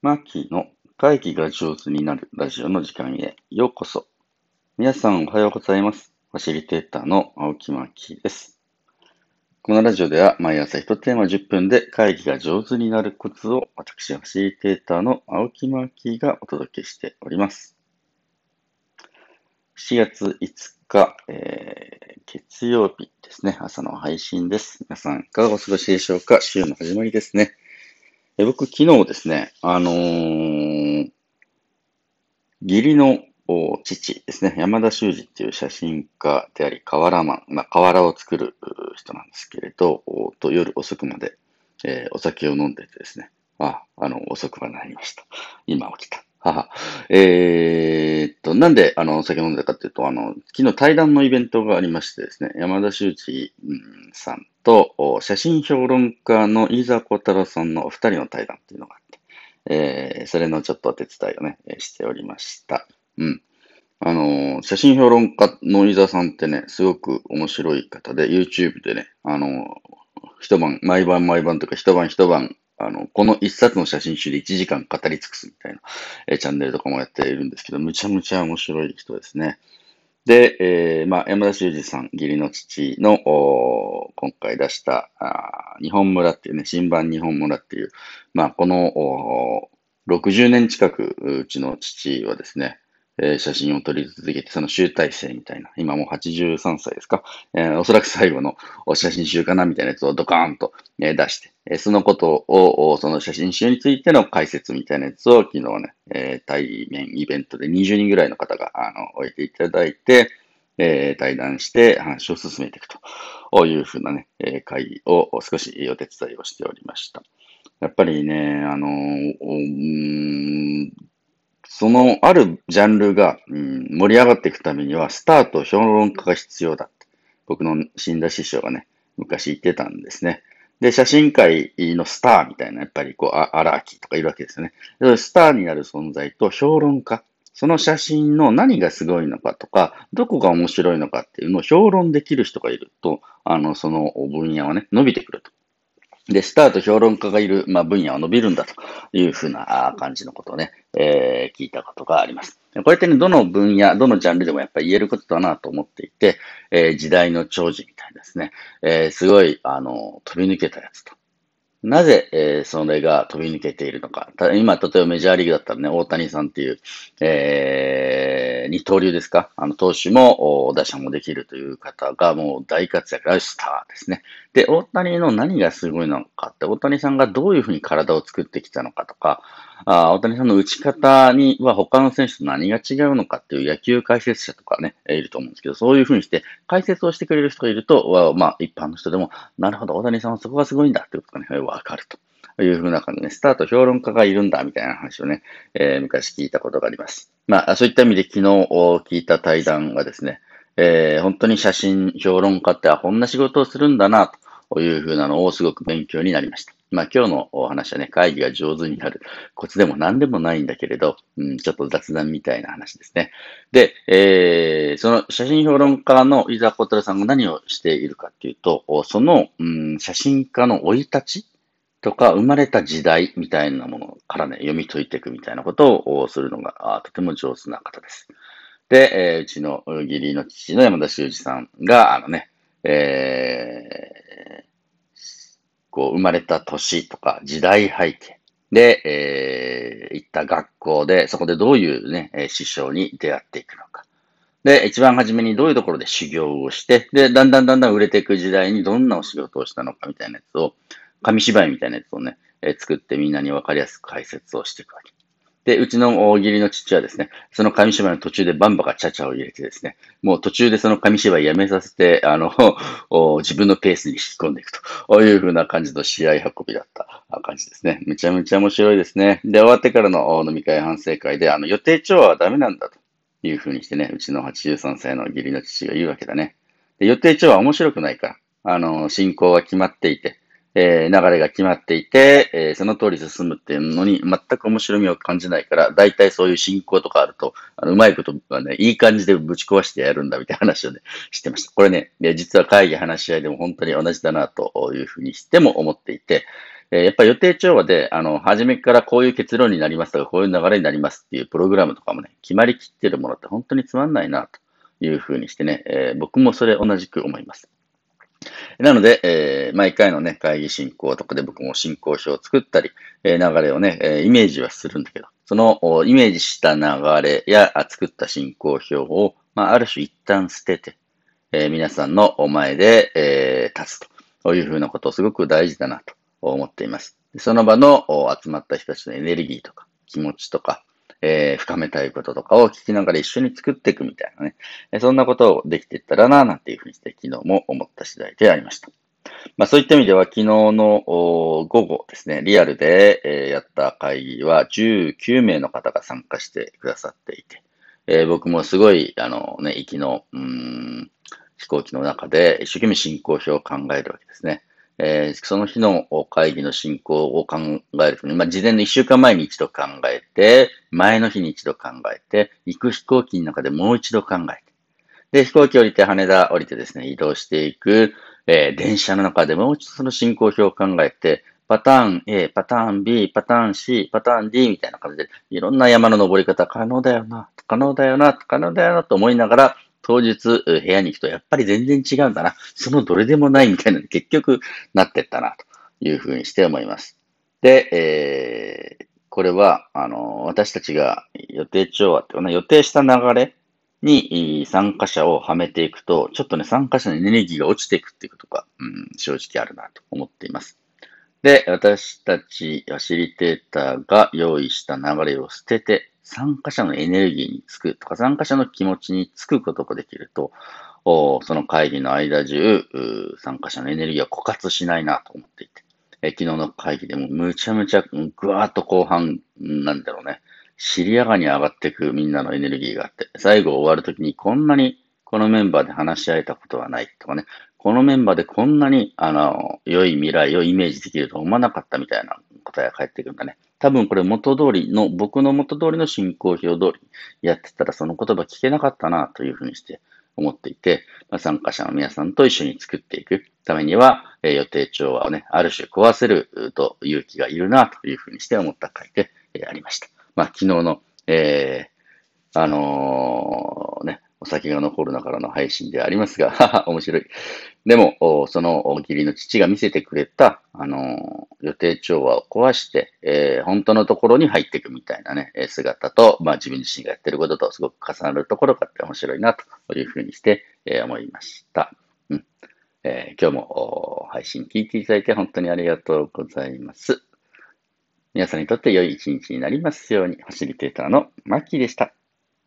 マーキーの会議が上手になるラジオの時間へようこそ。皆さんおはようございます。ファシリテーターの青木マーキーです。このラジオでは毎朝一テーマ10分で会議が上手になるコツを私、ファシリテーターの青木マーキーがお届けしております。7月5日、えー、月曜日ですね。朝の配信です。皆さんいかがお過ごしでしょうか？週の始まりですね。え僕、昨日ですね、あのー、義理の父ですね、山田修二っていう写真家であり、瓦マン、まあ、瓦を作る人なんですけれど、と夜遅くまで、えー、お酒を飲んでてですね、あ、あの、遅くまでなりました。今起きた。はは。えー、っと、なんで、あの、お酒飲んだかっていうと、あの、昨日対談のイベントがありましてですね、山田修二さんと、写真評論家の飯沢幸太郎さんのお二人の対談っていうのがあって、えー、それのちょっとお手伝いをね、しておりました。うん。あの、写真評論家の飯沢さんってね、すごく面白い方で、YouTube でね、あの、一晩、毎晩毎晩とか一晩一晩あの、この一冊の写真集で1時間語り尽くすみたいな、えー、チャンネルとかもやっているんですけど、むちゃむちゃ面白い人ですね。で、えー、まあ、山田修二さん、義理の父の、お今回出したあ、日本村っていうね、新版日本村っていう、まあ、この、お60年近くうちの父はですね、え、写真を撮り続けて、その集大成みたいな、今もう83歳ですか、えー、おそらく最後の写真集かなみたいなやつをドカーンと、え、出して、えー、そのことを、その写真集についての解説みたいなやつを昨日ね、えー、対面イベントで20人ぐらいの方が、あの、置いていただいて、えー、対談して話を進めていくというふうなね、えー、会を少しお手伝いをしておりました。やっぱりね、あのー、そのあるジャンルが、うん、盛り上がっていくためには、スタート、評論家が必要だって、僕の死んだ師匠がね、昔言ってたんですね。で、写真界のスターみたいな、やっぱりこう、アラーキーとかいるわけですよね。スターになる存在と評論家。その写真の何がすごいのかとか、どこが面白いのかっていうのを評論できる人がいると、あの、その分野はね、伸びてくると。で、スタート評論家がいる、まあ、分野は伸びるんだというふうな感じのことをね、えー、聞いたことがあります。こうやってね、どの分野、どのジャンルでもやっぱり言えることだなと思っていて、えー、時代の長寿みたいですね、えー、すごい、あの、飛び抜けたやつと。なぜ、えー、それが飛び抜けているのか。ただ今、例えばメジャーリーグだったらね、大谷さんっていう、えー、二刀流ですか？あの、投手も、打者もできるという方がもう大活躍、ラスターですね。で、大谷の何がすごいのかって、大谷さんがどういうふうに体を作ってきたのかとか、あ大谷さんの打ち方には他の選手と何が違うのかっていう野球解説者とかね、いると思うんですけど、そういうふうにして解説をしてくれる人がいると、まあ一般の人でも、なるほど、大谷さんはそこがすごいんだっていうことがね、わかると。いうふうな感じでね、スタート評論家がいるんだ、みたいな話をね、えー、昔聞いたことがあります。まあ、そういった意味で昨日聞いた対談はですね、えー、本当に写真評論家ってこんな仕事をするんだな、というふうなのをすごく勉強になりました。まあ今日のお話はね、会議が上手になるコツでも何でもないんだけれど、うん、ちょっと雑談みたいな話ですね。で、えー、その写真評論家の伊沢小太郎さんが何をしているかっていうと、その、うん、写真家の生い立ちとか生まれた時代みたいなものからね、読み解いていくみたいなことをするのがとても上手な方です。で、えー、うちの義理の父の山田修二さんが、あのね、えーこう、生まれた年とか時代背景で、えー、行った学校で、そこでどういうね、師匠に出会っていくのか。で、一番初めにどういうところで修行をして、で、だんだんだんだん売れていく時代にどんなお仕事をしたのかみたいなやつを、紙芝居みたいなやつをね、え作ってみんなにわかりやすく解説をしていくわけ。で、うちの大喜利の父はですね、その紙芝居の途中でバンバがチャチャを入れてですね、もう途中でその紙芝居やめさせて、あの、自分のペースに引き込んでいくというふうな感じの試合運びだった感じですね。めちゃめちゃ面白いですね。で、終わってからの飲み会反省会で、あの、予定調和はダメなんだというふうにしてね、うちの83歳の義理の父が言うわけだね。で予定調和は面白くないから、あの、進行が決まっていて、えー、流れが決まっていて、えー、その通り進むっていうのに全く面白みを感じないから、大体そういう進行とかあると、あのうまいことがね、いい感じでぶち壊してやるんだみたいな話をね、してました。これね、実は会議話し合いでも本当に同じだなというふうにしても思っていて、え、やっぱり予定調和で、あの、初めからこういう結論になりますとか、こういう流れになりますっていうプログラムとかもね、決まりきってるものって本当につまんないな、というふうにしてね、えー、僕もそれ同じく思います。なので、えー、毎回のね、会議進行とかで僕も進行表を作ったり、えー、流れをね、えー、イメージはするんだけど、そのイメージした流れや作った進行表を、まあ、ある種一旦捨てて、えー、皆さんの前で、えー、立つというふうなことをすごく大事だなと思っています。その場の集まった人たちのエネルギーとか気持ちとか、えー、深めたいこととかを聞きながら一緒に作っていくみたいなね。そんなことをできていったらな、なんていうふうにして昨日も思った次第でありました。まあそういった意味では昨日の午後ですね、リアルで、え、やった会議は19名の方が参加してくださっていて、えー、僕もすごい、あのね、行きの、うん、飛行機の中で一生懸命進行表を考えるわけですね。えー、その日の会議の進行を考えると、まあ、事前の一週間前に一度考えて、前の日に一度考えて、行く飛行機の中でもう一度考えて、で、飛行機降りて羽田降りてですね、移動していく、えー、電車の中でもう一度その進行表を考えて、パターン A、パターン B、パターン C、パターン D みたいな感じで、いろんな山の登り方可能だよな、可能だよな、可能だよなと思いながら、当日部屋に行くとやっぱり全然違うんだな。そのどれでもないみたいな結局なってったなというふうにして思います。で、えー、これは、あの、私たちが予定調和っていうか予定した流れに参加者をはめていくと、ちょっとね、参加者のエネルギーが落ちていくっていうことが、うん、正直あるなと思っています。で、私たちファシリテーターが用意した流れを捨てて、参加者のエネルギーにつくとか、参加者の気持ちにつくことができると、その会議の間中、参加者のエネルギーは枯渇しないなと思っていて、え昨日の会議でもむちゃむちゃぐわーっと後半、なんだろうね、尻上がりに上がっていくみんなのエネルギーがあって、最後終わるときにこんなにこのメンバーで話し合えたことはないとかね、このメンバーでこんなに、あの、良い未来をイメージできると思わなかったみたいな答えが返ってくるんだね。多分これ元通りの、僕の元通りの進行表通りやってたらその言葉聞けなかったなというふうにして思っていて、まあ、参加者の皆さんと一緒に作っていくためには、えー、予定調和をね、ある種壊せると勇気がいるなというふうにして思った回で、えー、ありました。まあ、昨日の、えー、あのー、ね、お酒が残るながらの配信でありますが、面白い。でも、その義理の父が見せてくれた、あの、予定調和を壊して、えー、本当のところに入っていくみたいなね、姿と、まあ自分自身がやってることとすごく重なるところがあって面白いなというふうにして、えー、思いました。うんえー、今日も配信聞いていただいて本当にありがとうございます。皆さんにとって良い一日になりますように、ファシリテーターのマッキーでした。